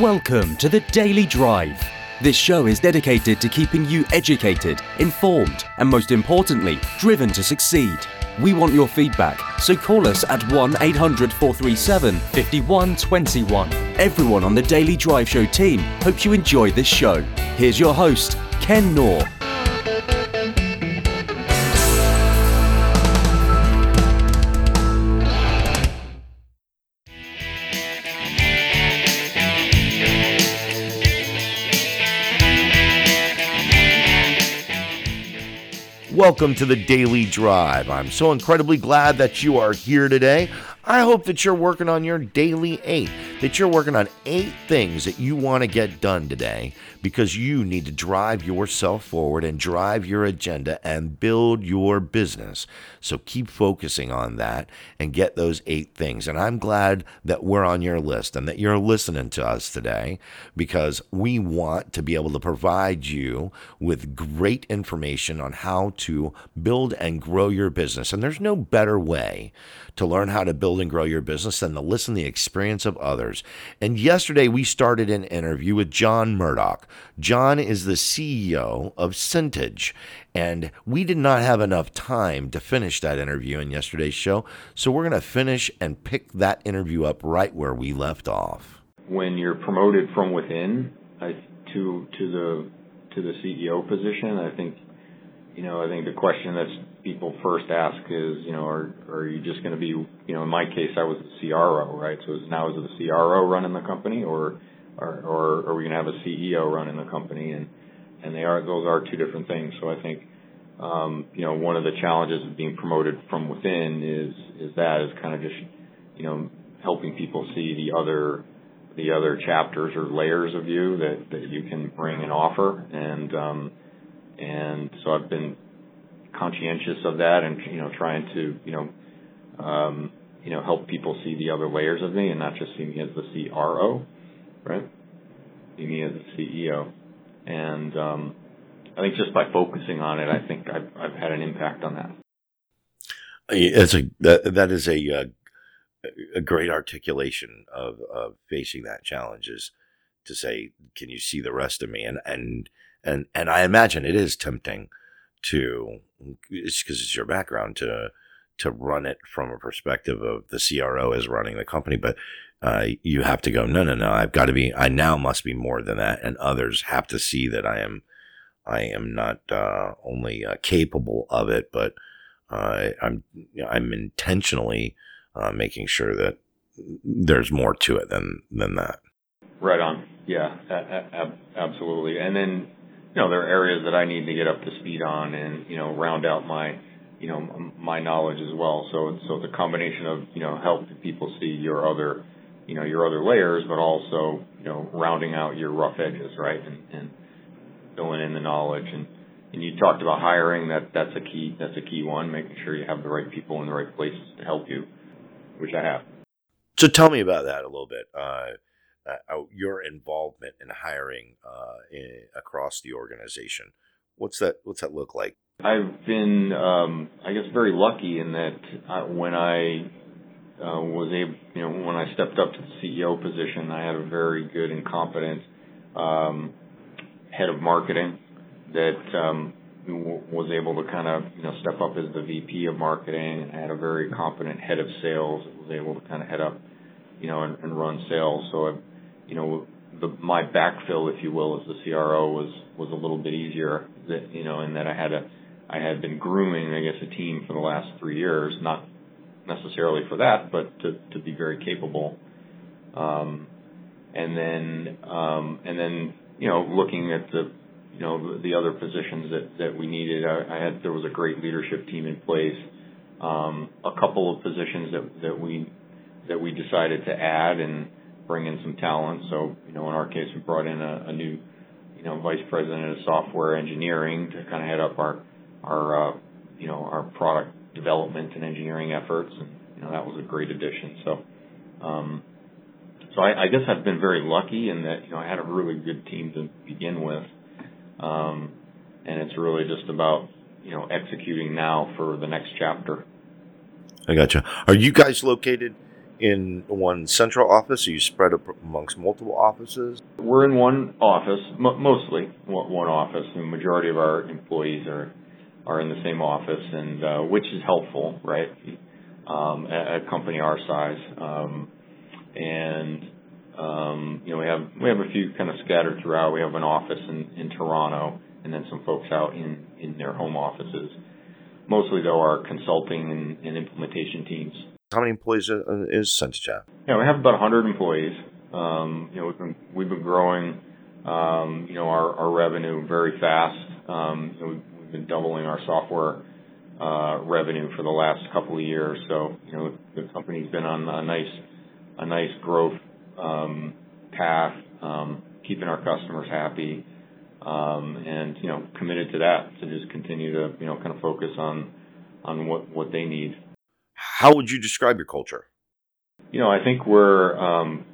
Welcome to the Daily Drive. This show is dedicated to keeping you educated, informed, and most importantly, driven to succeed. We want your feedback, so call us at 1 800 437 5121. Everyone on the Daily Drive Show team hopes you enjoy this show. Here's your host, Ken Knorr. Welcome to the Daily Drive. I'm so incredibly glad that you are here today. I hope that you're working on your daily eight, that you're working on eight things that you want to get done today because you need to drive yourself forward and drive your agenda and build your business. So keep focusing on that and get those eight things. And I'm glad that we're on your list and that you're listening to us today because we want to be able to provide you with great information on how to build and grow your business. And there's no better way to learn how to build and grow your business than to listen to the experience of others. And yesterday we started an interview with John Murdock. John is the CEO of Centage. And we did not have enough time to finish that interview in yesterday's show. So we're going to finish and pick that interview up right where we left off. When you're promoted from within I, to to the to the CEO position, I think you know I think the question that people first ask is, you know, are are you just going to be, you know, in my case, I was the CRO, right? So is now is it the CRO running the company, or or, or are we going to have a CEO running the company? And and they are those are two different things. So I think, um, you know, one of the challenges of being promoted from within is is that is kind of just, you know, helping people see the other the other chapters or layers of you that that you can bring and offer and um and so I've been conscientious of that and you know trying to you know um, you know help people see the other layers of me and not just see me as the CRO, right? See me as the CEO, and um, I think just by focusing on it, I think I've, I've had an impact on that. It's a that, that is a uh, a great articulation of of facing that challenge is to say, can you see the rest of me? And and and and I imagine it is tempting to it's because it's your background to to run it from a perspective of the CRO is running the company, but uh, you have to go no no no I've got to be I now must be more than that, and others have to see that I am I am not uh, only uh, capable of it, but uh, I'm I'm intentionally uh, making sure that there's more to it than than that. Right on. Yeah, a- a- absolutely. And then you know, there are areas that I need to get up to speed on and, you know, round out my, you know, my knowledge as well. So, so the combination of, you know, helping people see your other, you know, your other layers, but also, you know, rounding out your rough edges, right? And, and filling in the knowledge. And, and you talked about hiring. That, that's a key, that's a key one, making sure you have the right people in the right places to help you, which I have. So tell me about that a little bit. Uh, uh, your involvement in hiring uh, in, across the organization. What's that? What's that look like? I've been, um, I guess, very lucky in that I, when I uh, was able, you know, when I stepped up to the CEO position, I had a very good and competent um, head of marketing that um, was able to kind of, you know, step up as the VP of marketing. I had a very competent head of sales that was able to kind of head up, you know, and, and run sales. So I've you know, the, my backfill, if you will, as the CRO was was a little bit easier. That you know, in that I had a I had been grooming, I guess, a team for the last three years, not necessarily for that, but to to be very capable. Um, and then um, and then you know, looking at the you know the other positions that that we needed, I, I had there was a great leadership team in place. Um, a couple of positions that that we that we decided to add and bring in some talent. So, you know, in our case, we brought in a, a new, you know, vice president of software engineering to kind of head up our, our, uh, you know, our product development and engineering efforts. And, you know, that was a great addition. So, um, so I, I guess I've been very lucky in that, you know, I had a really good team to begin with. Um, and it's really just about, you know, executing now for the next chapter. I gotcha. Are you guys located in one central office? Are you spread amongst multiple offices? We're in one office, mostly one office. The majority of our employees are are in the same office, and uh, which is helpful, right? Um, at a company our size, um, and um, you know we have we have a few kind of scattered throughout. We have an office in, in Toronto, and then some folks out in in their home offices. Mostly though, our consulting and, and implementation teams. How many employees is CentusJab? Yeah, we have about 100 employees. Um, you know, we've been we've been growing, um, you know, our, our revenue very fast. Um, you know, we've, we've been doubling our software uh, revenue for the last couple of years. So, you know, the company's been on a nice a nice growth um, path, um, keeping our customers happy, um, and you know, committed to that to just continue to you know kind of focus on on what what they need. How would you describe your culture? You know, I think we're um,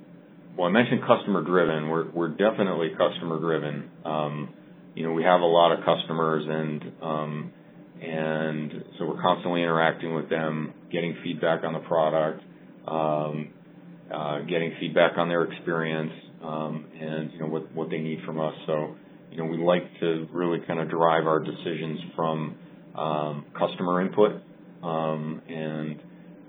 well. I mentioned customer driven. We're we're definitely customer driven. Um, you know, we have a lot of customers, and um, and so we're constantly interacting with them, getting feedback on the product, um, uh, getting feedback on their experience, um, and you know what what they need from us. So, you know, we like to really kind of derive our decisions from um, customer input, and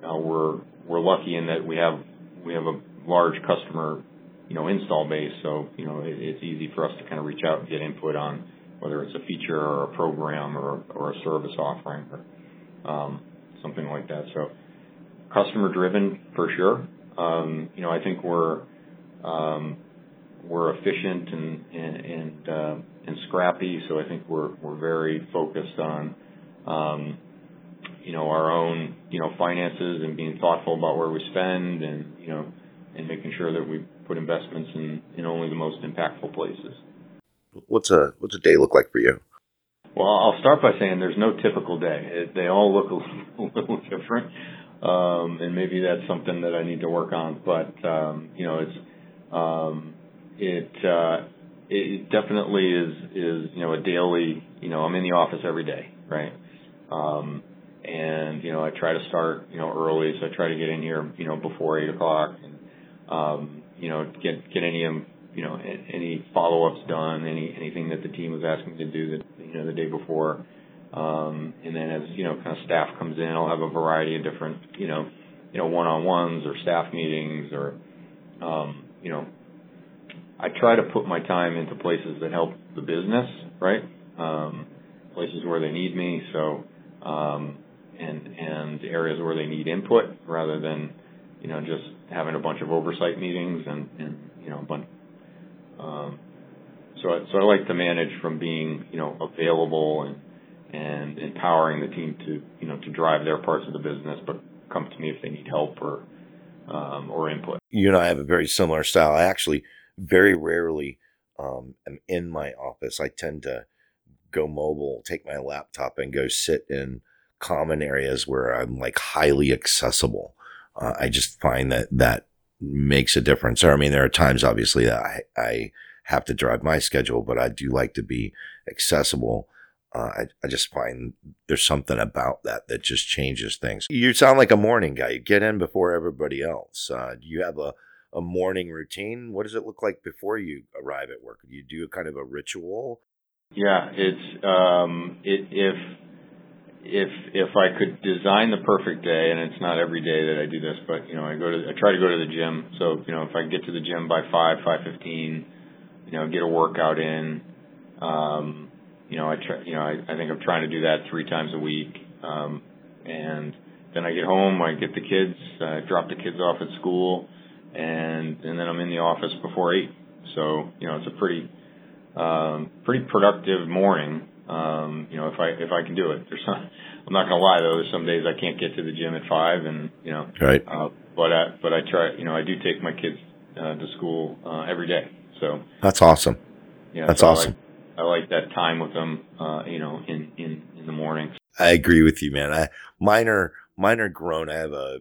uh, we're we're lucky in that we have we have a large customer, you know, install base. So, you know, it, it's easy for us to kind of reach out and get input on whether it's a feature or a program or or a service offering or um, something like that. So, customer driven for sure. Um, you know, I think we're um, we're efficient and and and, uh, and scrappy. So I think we're we're very focused on um, you know, our own, you know, finances and being thoughtful about where we spend and, you know, and making sure that we put investments in, in only the most impactful places. What's a what's a day look like for you? Well, I'll start by saying there's no typical day. It, they all look a, little different, um, and maybe that's something that I need to work on. But um, you know, it's um, it uh, it definitely is is you know a daily. You know, I'm in the office every day, right? Um, and you know I try to start you know early, so I try to get in here you know before eight o'clock, and um, you know get get any um you know any follow ups done, any anything that the team was asking me to do that you know the day before, um, and then as you know kind of staff comes in, I'll have a variety of different you know you know one on ones or staff meetings or um, you know I try to put my time into places that help the business, right? Um, places where they need me, so. Um, and and areas where they need input rather than you know just having a bunch of oversight meetings and and you know a bunch. Um, so I, so I like to manage from being you know available and and empowering the team to you know to drive their parts of the business, but come to me if they need help or um, or input. You and I have a very similar style. I actually very rarely um, am in my office. I tend to go mobile, take my laptop, and go sit in common areas where I'm like highly accessible. Uh, I just find that that makes a difference. I mean, there are times obviously that I, I have to drive my schedule, but I do like to be accessible. Uh, I, I just find there's something about that that just changes things. You sound like a morning guy. You get in before everybody else. Uh, do you have a, a morning routine? What does it look like before you arrive at work? Do you do a kind of a ritual? Yeah, it's um, it, if if if I could design the perfect day, and it's not every day that I do this, but you know, I go to I try to go to the gym. So you know, if I get to the gym by five five fifteen, you know, get a workout in. Um, you know, I try. You know, I, I think I'm trying to do that three times a week. Um, and then I get home, I get the kids, uh, drop the kids off at school, and and then I'm in the office before eight. So you know, it's a pretty um, pretty productive morning. Um, you know, if I if I can do it. There's some, I'm not gonna lie though. There's some days I can't get to the gym at five, and you know, right. Uh, but I but I try. You know, I do take my kids uh, to school uh, every day. So that's awesome. Yeah, that's so awesome. I like, I like that time with them. Uh, you know, in in in the morning. I agree with you, man. I mine are mine are grown. I have a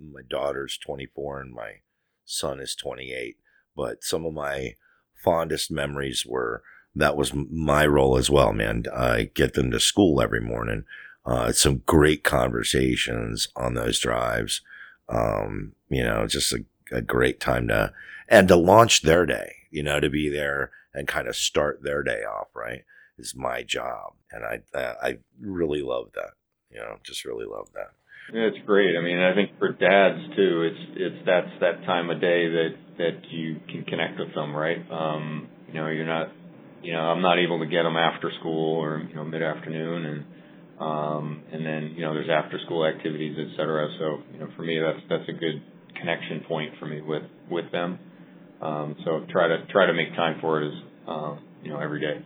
my daughter's 24 and my son is 28. But some of my fondest memories were that was my role as well, man. I get them to school every morning. Uh, some great conversations on those drives. Um, you know, just a, a great time to, and to launch their day, you know, to be there and kind of start their day off, right? Is my job. And I, I really love that, you know, just really love that. Yeah, it's great. I mean, I think for dads too, it's it's that's that time of day that that you can connect with them, right? Um, you know, you're not, you know, I'm not able to get them after school or you know mid afternoon, and um, and then you know there's after school activities, et cetera. So you know, for me, that's that's a good connection point for me with with them. Um, so try to try to make time for it as uh, you know every day.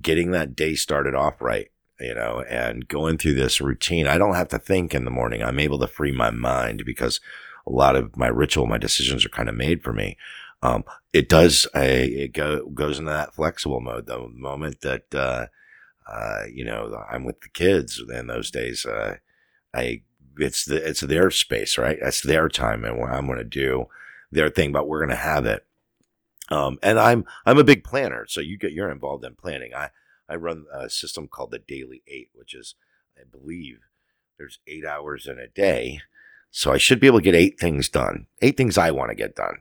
Getting that day started off right you know, and going through this routine, I don't have to think in the morning. I'm able to free my mind because a lot of my ritual, my decisions are kind of made for me. Um, it does, it go, goes into that flexible mode. The moment that, uh, uh, you know, I'm with the kids in those days, uh, I, it's the, it's their space, right? That's their time and what I'm going to do their thing, but we're going to have it. Um, and I'm, I'm a big planner. So you get, you're involved in planning. I, I run a system called the Daily Eight, which is, I believe, there's eight hours in a day. So I should be able to get eight things done. Eight things I want to get done.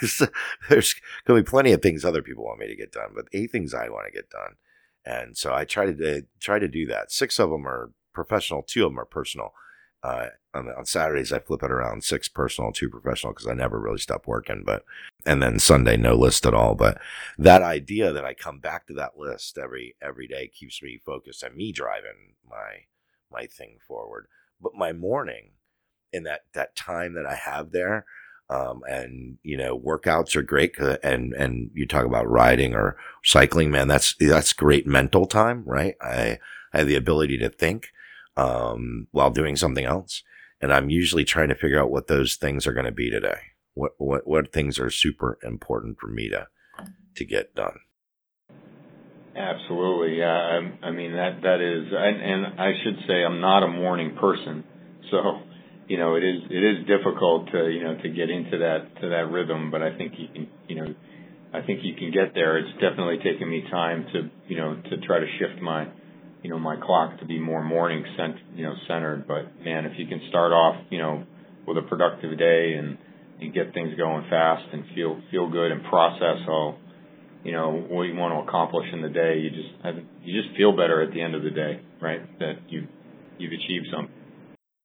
there's going to be plenty of things other people want me to get done, but eight things I want to get done. And so I try to try to do that. Six of them are professional, two of them are personal. Uh, on, on, Saturdays, I flip it around six personal, two professional because I never really stop working. But and then Sunday, no list at all. But that idea that I come back to that list every every day keeps me focused and me driving my my thing forward. But my morning, in that that time that I have there, um, and you know workouts are great and and you talk about riding or cycling man that's that's great mental time right i i have the ability to think um, while doing something else. And I'm usually trying to figure out what those things are going to be today. What, what, what things are super important for me to, to get done. Absolutely. Yeah. I, I mean, that, that is, and, and I should say I'm not a morning person. So, you know, it is, it is difficult to, you know, to get into that, to that rhythm, but I think you can, you know, I think you can get there. It's definitely taken me time to, you know, to try to shift my, you know, my clock to be more morning cent, you know, centered. But man, if you can start off, you know, with a productive day and you get things going fast and feel feel good and process all, you know, what you want to accomplish in the day, you just have, you just feel better at the end of the day, right? That you you've achieved something.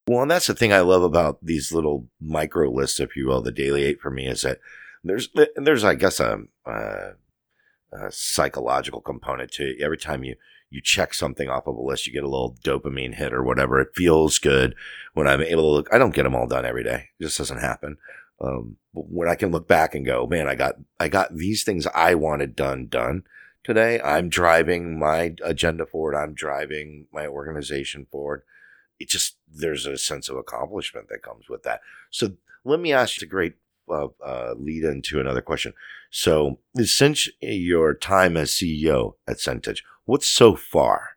Well, and that's the thing I love about these little micro lists, if you will, the daily eight for me is that there's there's I guess a, a, a psychological component to it. Every time you you check something off of a list, you get a little dopamine hit or whatever. It feels good when I'm able to look. I don't get them all done every day. It just doesn't happen. Um, when I can look back and go, man, I got, I got these things I wanted done, done today. I'm driving my agenda forward. I'm driving my organization forward. It just, there's a sense of accomplishment that comes with that. So let me ask you a great uh, uh, lead into another question. So, since your time as CEO at Centage, what so far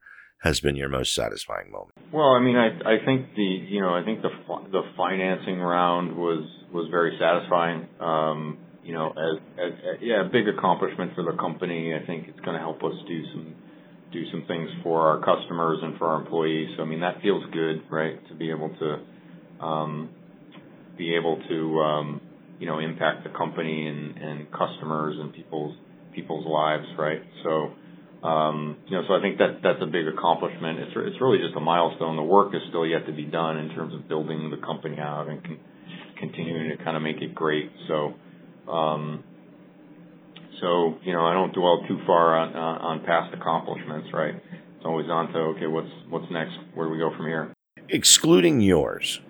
has been your most satisfying moment? Well, I mean, I I think the you know I think the the financing round was was very satisfying. Um, you know, as, as, as yeah, a big accomplishment for the company. I think it's going to help us do some do some things for our customers and for our employees. So I mean, that feels good, right? To be able to um, be able to um, you know, impact the company and, and customers and people's people's lives, right? So, um, you know, so I think that that's a big accomplishment. It's it's really just a milestone. The work is still yet to be done in terms of building the company out and con- continuing to kind of make it great. So, um, so you know, I don't dwell too far on on, on past accomplishments, right? It's always on to okay, what's what's next? Where do we go from here? Excluding yours,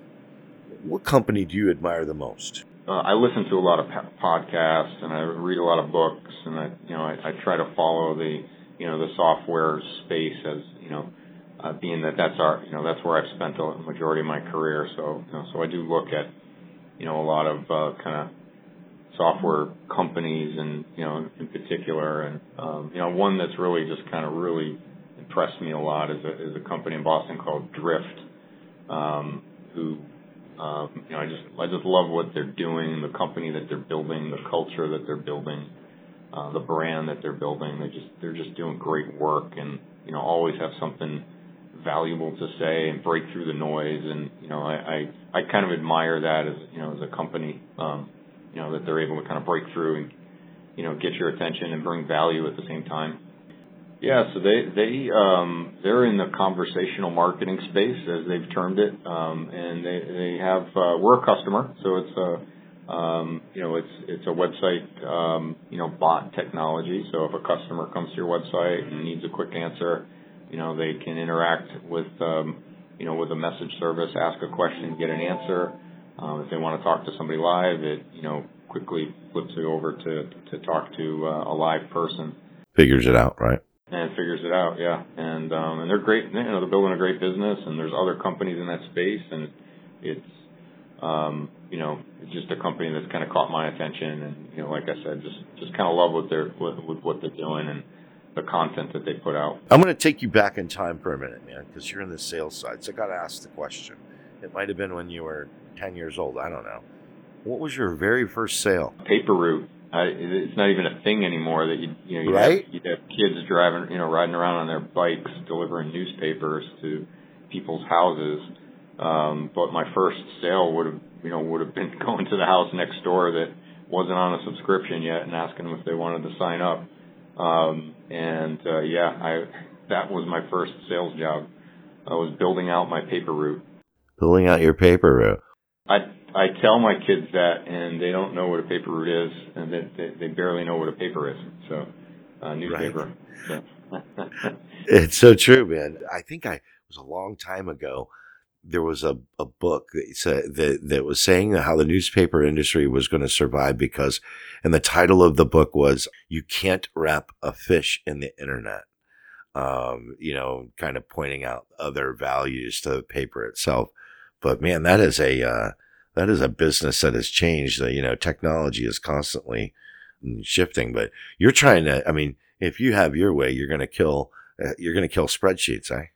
what company do you admire the most? uh, I listen to a lot of podcasts and I read a lot of books and I, you know, I, I try to follow the, you know, the software space as, you know, uh, being that that's our, you know, that's where I've spent the majority of my career. So, you know, so I do look at, you know, a lot of, uh, kind of software companies and, you know, in particular. And, um, you know, one that's really just kind of really impressed me a lot is a, is a company in Boston called Drift, um, who um, you know, I just I just love what they're doing, the company that they're building, the culture that they're building, uh, the brand that they're building. They just they're just doing great work, and you know, always have something valuable to say and break through the noise. And you know, I I, I kind of admire that as you know as a company, um, you know, that they're able to kind of break through and you know get your attention and bring value at the same time. Yeah, so they they um, they're in the conversational marketing space as they've termed it, um, and they they have uh, we're a customer, so it's a um, you know it's it's a website um, you know bot technology. So if a customer comes to your website and needs a quick answer, you know they can interact with um, you know with a message service, ask a question, get an answer. Um, if they want to talk to somebody live, it you know quickly flips it over to to talk to uh, a live person. Figures it out, right? and figures it out. Yeah, and um, and they're great. You know, they're building a great business, and there's other companies in that space, and it's um, you know it's just a company that's kind of caught my attention, and you know, like I said, just just kind of love what they're with, with what they're doing and the content that they put out. I'm going to take you back in time for a minute, man, because you're in the sales side. So I got to ask the question. It might have been when you were 10 years old. I don't know. What was your very first sale? Paper route. I, it's not even a thing anymore that you you know you'd, right? have, you'd have kids driving you know riding around on their bikes delivering newspapers to people's houses. Um, but my first sale would have you know would have been going to the house next door that wasn't on a subscription yet and asking them if they wanted to sign up. Um, and uh, yeah, I that was my first sales job. I was building out my paper route. Building out your paper route. I I tell my kids that, and they don't know what a paper route is, and they they, they barely know what a paper is. So, uh, newspaper. Right. So. it's so true, man. I think I it was a long time ago. There was a, a book that, said, that that was saying how the newspaper industry was going to survive because, and the title of the book was "You Can't Wrap a Fish in the Internet." Um, you know, kind of pointing out other values to the paper itself. But man, that is a uh, that is a business that has changed. You know, technology is constantly shifting, but you're trying to. I mean, if you have your way, you're going to kill. Uh, you're going to kill spreadsheets, eh?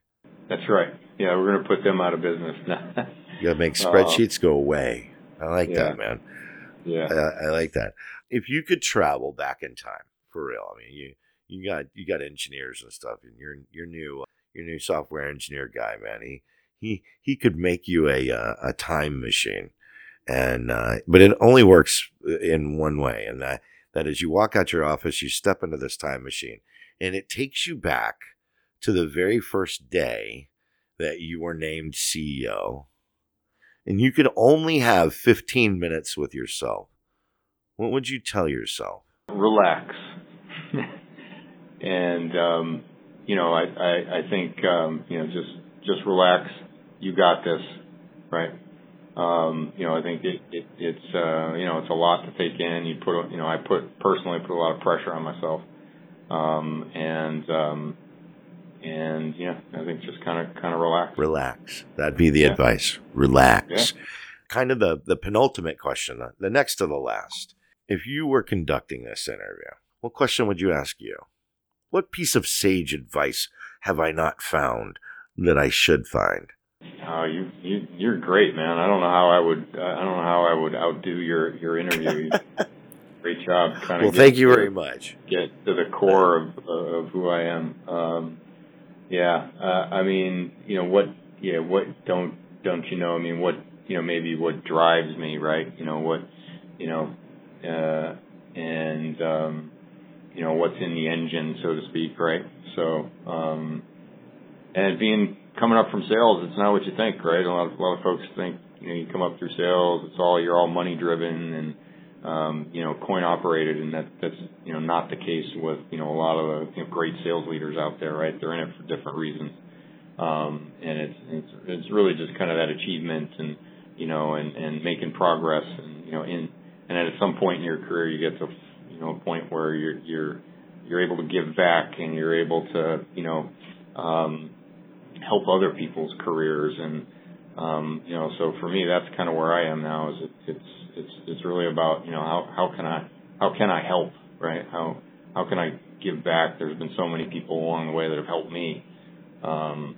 That's right. Yeah, we're going to put them out of business. you got to make spreadsheets uh, go away. I like yeah. that, man. Yeah, I, I like that. If you could travel back in time, for real, I mean, you you got you got engineers and stuff, and your your new your new software engineer guy, man. He he he could make you a uh, a time machine and uh, but it only works in one way, and that that is you walk out your office, you step into this time machine, and it takes you back to the very first day that you were named CEO, and you could only have 15 minutes with yourself. What would you tell yourself? Relax, and um, you know, I I, I think um, you know just just relax. You got this, right? Um, you know, I think it, it, it's, uh, you know, it's a lot to take in. You put, you know, I put personally put a lot of pressure on myself. Um, and, um, and yeah, I think just kind of, kind of relax. Relax. That'd be the yeah. advice. Relax. Yeah. Kind of the, the penultimate question, the, the next to the last. If you were conducting this interview, what question would you ask you? What piece of sage advice have I not found that I should find? Oh, you you you're great, man. I don't know how I would I don't know how I would outdo your your interview. great job. Kind well, thank you to, very much. Get to the core of of who I am. Um, yeah, uh, I mean, you know what? Yeah, what don't don't you know? I mean, what you know? Maybe what drives me, right? You know what? You know, uh, and um, you know what's in the engine, so to speak, right? So, um, and being coming up from sales, it's not what you think, right? A lot of, a lot of folks think, you know, you come up through sales, it's all, you're all money driven and, um, you know, coin operated, and that, that's, you know, not the case with, you know, a lot of the you know, great sales leaders out there, right? They're in it for different reasons. Um, and it's, it's, it's really just kind of that achievement and, you know, and, and making progress and, you know, in, and at some point in your career, you get to, you know, a point where you're, you're, you're able to give back and you're able to, you know, um, help other people's careers. And um, you know so for me that's kind of where I am now is it, it's it's it's really about you know how how can I how can I help right? How how can I give back? There's been so many people along the way that have helped me. Um,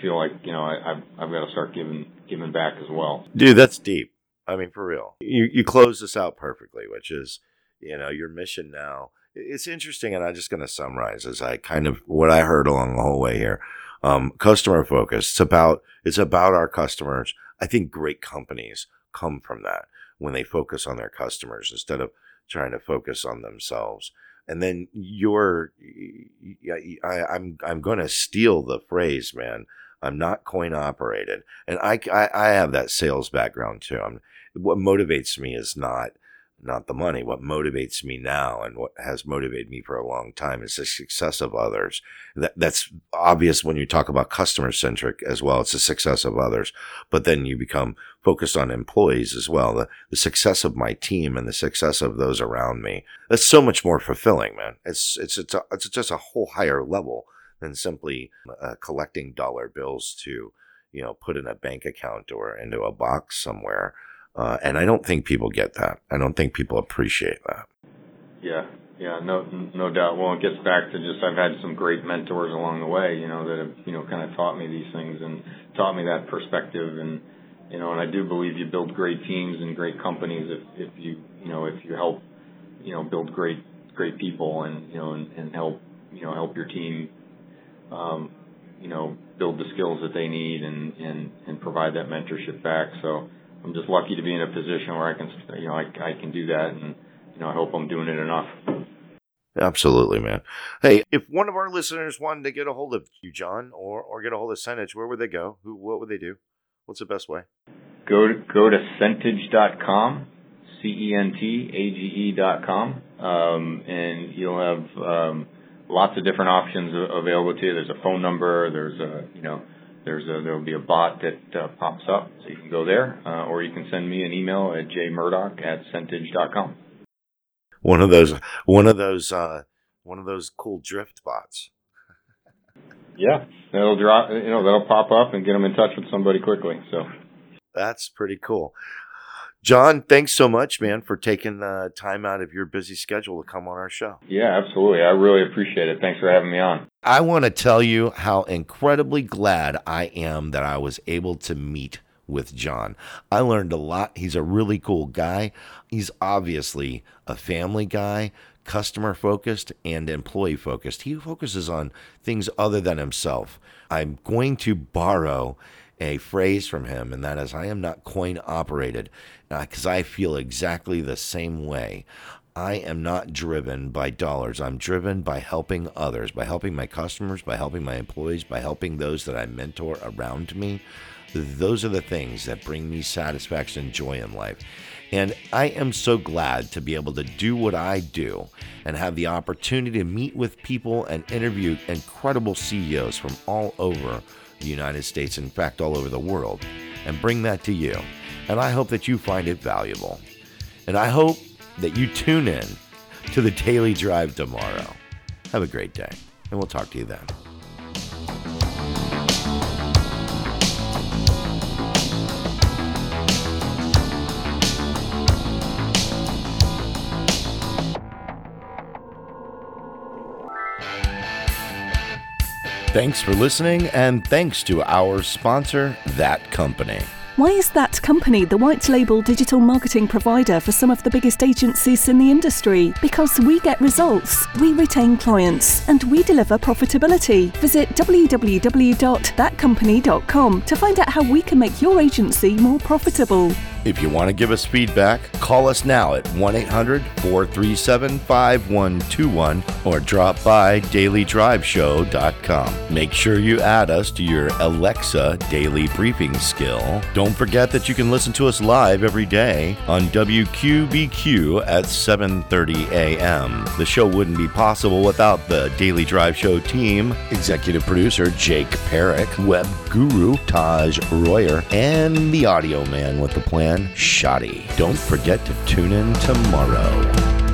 feel like you know I, I've I've got to start giving giving back as well. Dude that's deep. I mean for real. You you close this out perfectly which is you know your mission now it's interesting, and I'm just going to summarize as I kind of what I heard along the whole way here. Um, customer focus. It's about it's about our customers. I think great companies come from that when they focus on their customers instead of trying to focus on themselves. And then you're, I, I'm I'm going to steal the phrase, man. I'm not coin operated, and I, I, I have that sales background too. I'm, what motivates me is not not the money. What motivates me now and what has motivated me for a long time is the success of others. That, that's obvious when you talk about customer centric as well. It's the success of others, but then you become focused on employees as well. The, the success of my team and the success of those around me. That's so much more fulfilling, man. It's, it's, it's, a, it's just a whole higher level than simply uh, collecting dollar bills to, you know, put in a bank account or into a box somewhere. Uh, and I don't think people get that. I don't think people appreciate that. Yeah, yeah, no, no doubt. Well, it gets back to just I've had some great mentors along the way, you know, that have you know kind of taught me these things and taught me that perspective, and you know, and I do believe you build great teams and great companies if if you you know if you help you know build great great people and you know and, and help you know help your team um, you know build the skills that they need and and and provide that mentorship back. So I'm just lucky to be in a position where I can, you know, I, I can do that, and you know, I hope I'm doing it enough. Absolutely, man. Hey, if one of our listeners wanted to get a hold of you, John, or or get a hold of Centage, where would they go? Who, what would they do? What's the best way? Go to go to centage.com, c e n t a g e dot com, um, and you'll have um, lots of different options available to you. There's a phone number. There's a you know there's a, there'll be a bot that uh, pops up, so you can go there, uh, or you can send me an email at jmurdock at centage.com. One of those, one of those, uh, one of those cool drift bots. yeah, that'll drop. You know, that'll pop up and get them in touch with somebody quickly. So that's pretty cool. John, thanks so much, man, for taking the time out of your busy schedule to come on our show. Yeah, absolutely. I really appreciate it. Thanks for having me on. I want to tell you how incredibly glad I am that I was able to meet with John. I learned a lot. He's a really cool guy. He's obviously a family guy, customer focused, and employee focused. He focuses on things other than himself. I'm going to borrow a phrase from him, and that is, I am not coin operated, because uh, I feel exactly the same way. I am not driven by dollars. I'm driven by helping others, by helping my customers, by helping my employees, by helping those that I mentor around me. Those are the things that bring me satisfaction and joy in life. And I am so glad to be able to do what I do and have the opportunity to meet with people and interview incredible CEOs from all over the United States, in fact, all over the world, and bring that to you. And I hope that you find it valuable. And I hope that you tune in to the Daily Drive tomorrow. Have a great day, and we'll talk to you then. Thanks for listening, and thanks to our sponsor, That Company. Why is that company the white label digital marketing provider for some of the biggest agencies in the industry? Because we get results, we retain clients, and we deliver profitability. Visit www.thatcompany.com to find out how we can make your agency more profitable. If you want to give us feedback, call us now at 1 800 437 5121 or drop by dailydriveshow.com. Make sure you add us to your Alexa daily briefing skill. Don't forget that you can listen to us live every day on WQBQ at 7:30 a.m. The show wouldn't be possible without the Daily Drive Show team, executive producer Jake Perrick, web guru Taj Royer, and the audio man with the plan, Shoddy. Don't forget to tune in tomorrow.